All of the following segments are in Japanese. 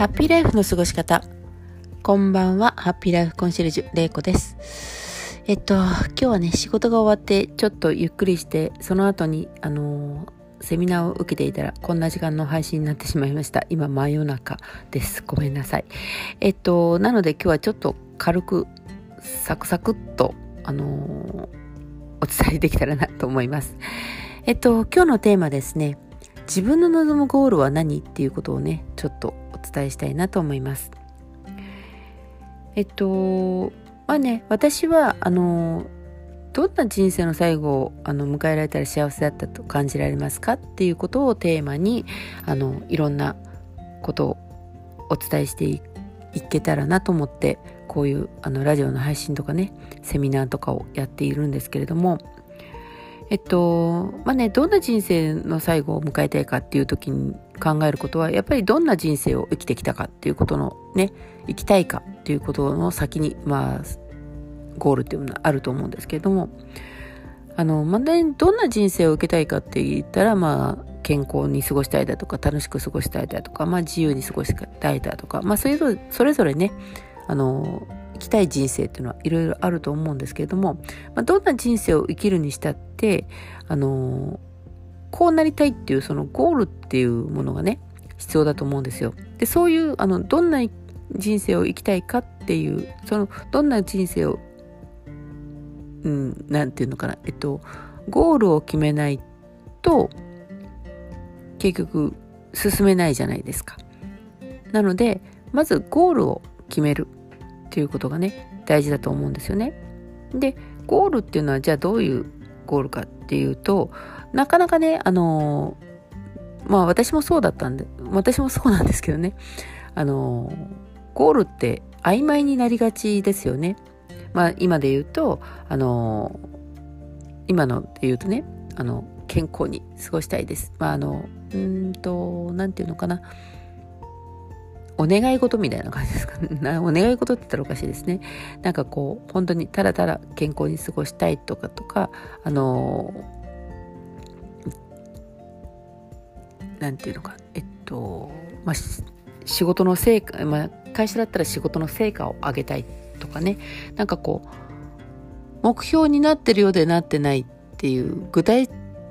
ハッピーライフの過ごし方。こんばんは、ハッピーライフコンシェルジュ、れいこです。えっと、今日はね、仕事が終わって、ちょっとゆっくりして、その後に、あのー、セミナーを受けていたら、こんな時間の配信になってしまいました。今、真夜中です。ごめんなさい。えっと、なので今日はちょっと軽く、サクサクっと、あの、お伝えできたらなと思います。えっと、今日のテーマですね。自分の望むゴールは何？っていうことをねちょっと伝えしたいなと思います。えっとまあね私はあのどんな人生の最後をあの迎えられたら幸せだったと感じられますか？っていうことをテーマにあのいろんなことをお伝えしていけたらなと思ってこういうあのラジオの配信とかねセミナーとかをやっているんですけれども。えっと、まあね、どんな人生の最後を迎えたいかっていう時に考えることは、やっぱりどんな人生を生きてきたかっていうことのね、生きたいかっていうことの先に、まあ、ゴールっていうのはあると思うんですけれども、あの、まあね、どんな人生を受けたいかって言ったら、まあ、健康に過ごしたいだとか、楽しく過ごしたいだとか、まあ、自由に過ごしたいだとか、まあ、それぞれ、それぞれね、あの生、きたい人生っていうのはいろいろあると思うんですけれども、まあ、どんな人生を生きるにしたって、あのこうなりたいっていうそのゴールっていうものがね、必要だと思うんですよ。で、そういう、あの、どんな人生を生きたいかっていう、その、どんな人生を、うん、なんていうのかな、えっと、ゴールを決めないと、結局、進めないじゃないですか。なので、まずゴールを決める。っていうことがね大事だと思うんですよね。でゴールっていうのはじゃあどういうゴールかっていうとなかなかねあのまあ私もそうだったんで私もそうなんですけどねあのゴールって曖昧になりがちですよね。まあ今で言うとあの今ので言うとねあの健康に過ごしたいです。まああのうんと何て言うのかなお願い事みたいな感じですかね。お願い事って言ったらおかしいですね。なんかこう、本当にただただ健康に過ごしたいとかとか、あのなんていうのか、えっと、まあ、仕事の成果、まあ、会社だったら仕事の成果を上げたいとかね、なんかこう、目標になってるようでなってないっていう具体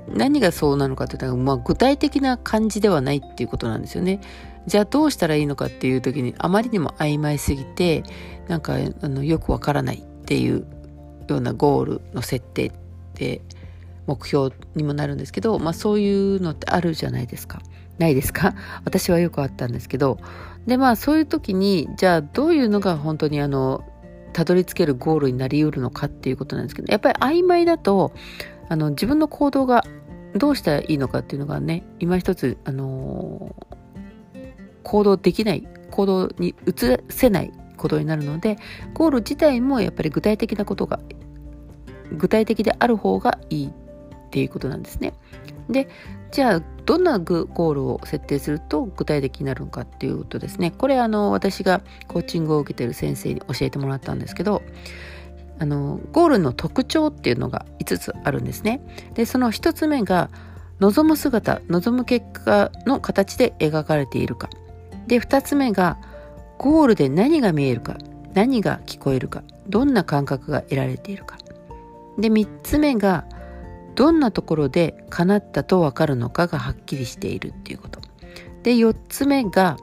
何がそうなのかって言ったら、まあ、具体的な感じではないっていうことなんですよね。じゃあどうしたらいいのかっていう時にあまりにも曖昧すぎてなんかあのよくわからないっていうようなゴールの設定って目標にもなるんですけど、まあ、そういうのってあるじゃないですか。ないですか？私はよくあったんですけどでまあそういう時にじゃあどういうのが本当にあのたどり着けるゴールになりうるのかっていうことなんですけどやっぱり曖昧だとあの自分の行動がどうしたらいいのかっていうのがね今一つあの行動できない行動に移せないことになるのでゴール自体もやっぱり具体的なことが具体的である方がいいっていうことなんですね。でじゃあどんなゴールを設定すると具体的になるのかっていうとですねこれあの私がコーチングを受けてる先生に教えてもらったんですけどあのゴールの特徴っていうのが5つあるんですね。でその1つ目が望む姿望む結果の形で描かれているかで2つ目がゴールで何が見えるか何が聞こえるかどんな感覚が得られているかで3つ目がどんなところで叶ったと分かるのかがはっきりしているっていうこと。で4つ目が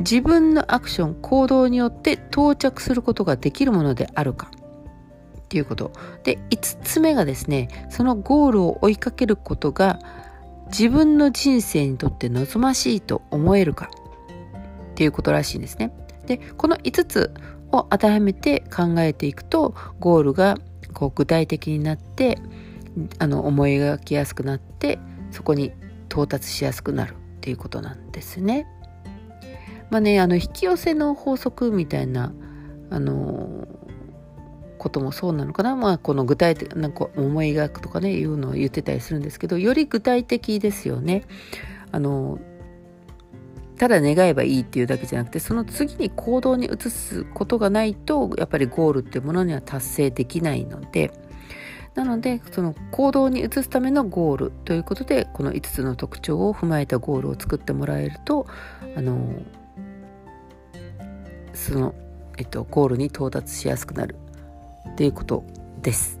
自分のアクション行動によって到着することができるものであるか。っていうこと。で5つ目がですねそのゴールを追いかけることが自分の人生にとって望ましいと思えるか。っていうことらしいんですね。でこの5つを当てはめて考えていくとゴールがこう具体的になってあの思い描きやすくなってそこに到達しやすくなるっていうことなんですね。まあねあの引き寄せの法則みたいなあのこともそうなのかな、まあ、この具体的なか思い描くとかねいうのを言ってたりするんですけどより具体的ですよね。あのただ願えばいいっていうだけじゃなくてその次に行動に移すことがないとやっぱりゴールっていうものには達成できないのでなのでその行動に移すためのゴールということでこの5つの特徴を踏まえたゴールを作ってもらえるとあのその、えっと、ゴールに到達しやすくなるっていうことです。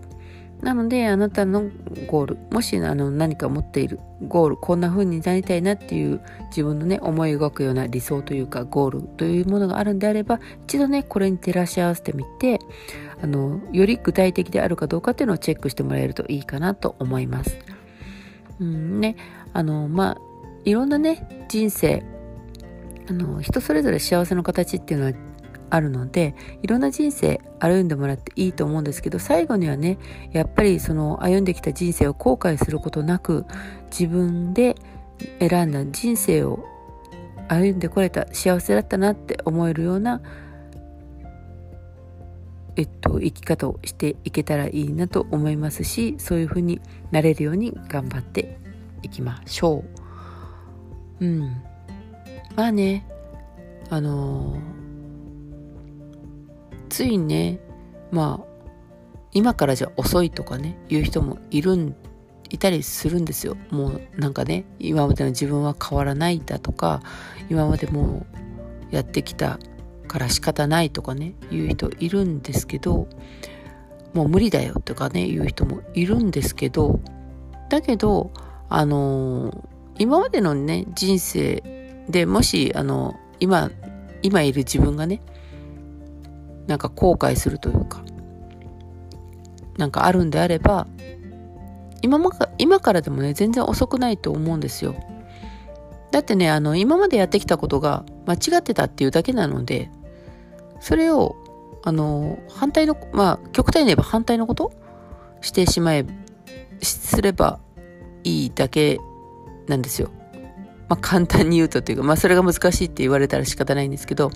なのであなたのゴールもしあの何か持っているゴールこんな風になりたいなっていう自分のね思い描くような理想というかゴールというものがあるんであれば一度ねこれに照らし合わせてみてあのより具体的であるかどうかっていうのをチェックしてもらえるといいかなと思います。うんねあのまあいろんなね人生あの人それぞれ幸せの形っていうのはあるのでいろんな人生歩んでもらっていいと思うんですけど最後にはねやっぱりその歩んできた人生を後悔することなく自分で選んだ人生を歩んでこれた幸せだったなって思えるようなえっと、生き方をしていけたらいいなと思いますしそういうふうになれるように頑張っていきましょう。うん。まあねあのーついねまあ今からじゃ遅いとかね言う人もいるんいたりするんですよ。もうなんかね今までの自分は変わらないだとか今までもうやってきたから仕方ないとかね言う人いるんですけどもう無理だよとかね言う人もいるんですけどだけどあのー、今までのね人生でもしあの今今いる自分がねなんか後悔するというかなんかあるんであれば今ま今からでもね全然遅くないと思うんですよ。だってねあの今までやってきたことが間違ってたっていうだけなのでそれをあの反対のまあ極端に言えば反対のことしてしまえすればいいだけなんですよ。まあ、簡単に言うとというか、まあ、それが難しいって言われたら仕方ないんですけど、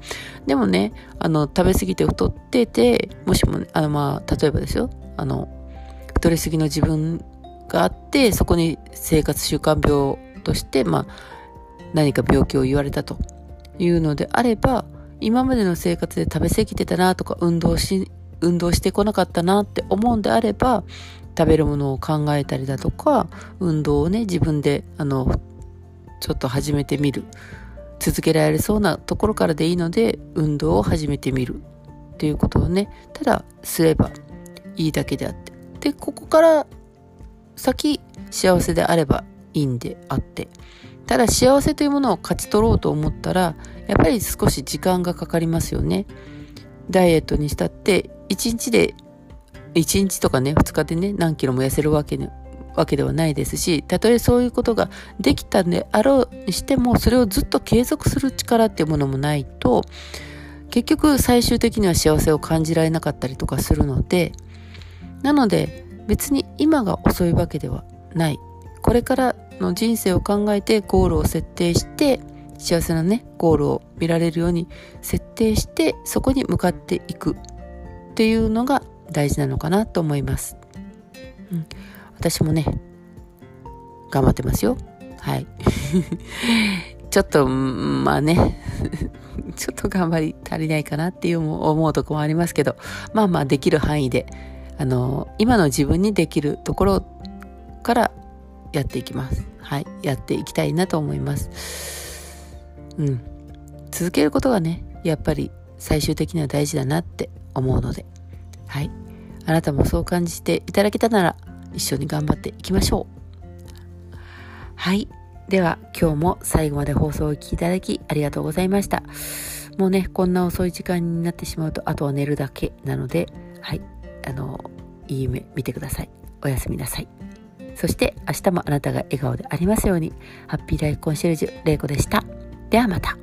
でもね、あの、食べ過ぎて太ってて、もしも、あの、まあ、例えばですよ、あの、太りすぎの自分があって、そこに生活習慣病として、まあ、何か病気を言われたというのであれば、今までの生活で食べ過ぎてたなとか、運動し、運動してこなかったなって思うんであれば、食べるものを考えたりだとか、運動をね、自分で、あの、ちょっと始めてみる。続けられそうなところからでいいので運動を始めてみるっていうことをねただすればいいだけであって。でここから先幸せであればいいんであって。ただ幸せというものを勝ち取ろうと思ったらやっぱり少し時間がかかりますよね。ダイエットにしたって1日で1日とかね2日でね何キロも痩せるわけわけではないですしたとえそういうことができたんであろうにしてもそれをずっと継続する力っていうものもないと結局最終的には幸せを感じられなかったりとかするのでなので別に今が遅いわけではないこれからの人生を考えてゴールを設定して幸せなねゴールを見られるように設定してそこに向かっていくっていうのが大事なのかなと思います。うん私もね、頑張ってますよ。はい。ちょっと、まあね、ちょっと頑張り足りないかなっていう思うとこもありますけど、まあまあできる範囲で、あの、今の自分にできるところからやっていきます。はい。やっていきたいなと思います。うん。続けることがね、やっぱり最終的には大事だなって思うので、はい。あなたもそう感じていただけたなら、一緒に頑張っていきましょう。はい。では今日も最後まで放送をお聴きいただきありがとうございました。もうね、こんな遅い時間になってしまうとあとは寝るだけなので、はい。あの、いい夢見てください。おやすみなさい。そして明日もあなたが笑顔でありますように、ハッピーライフコンシェルジュ、れいこでした。ではまた。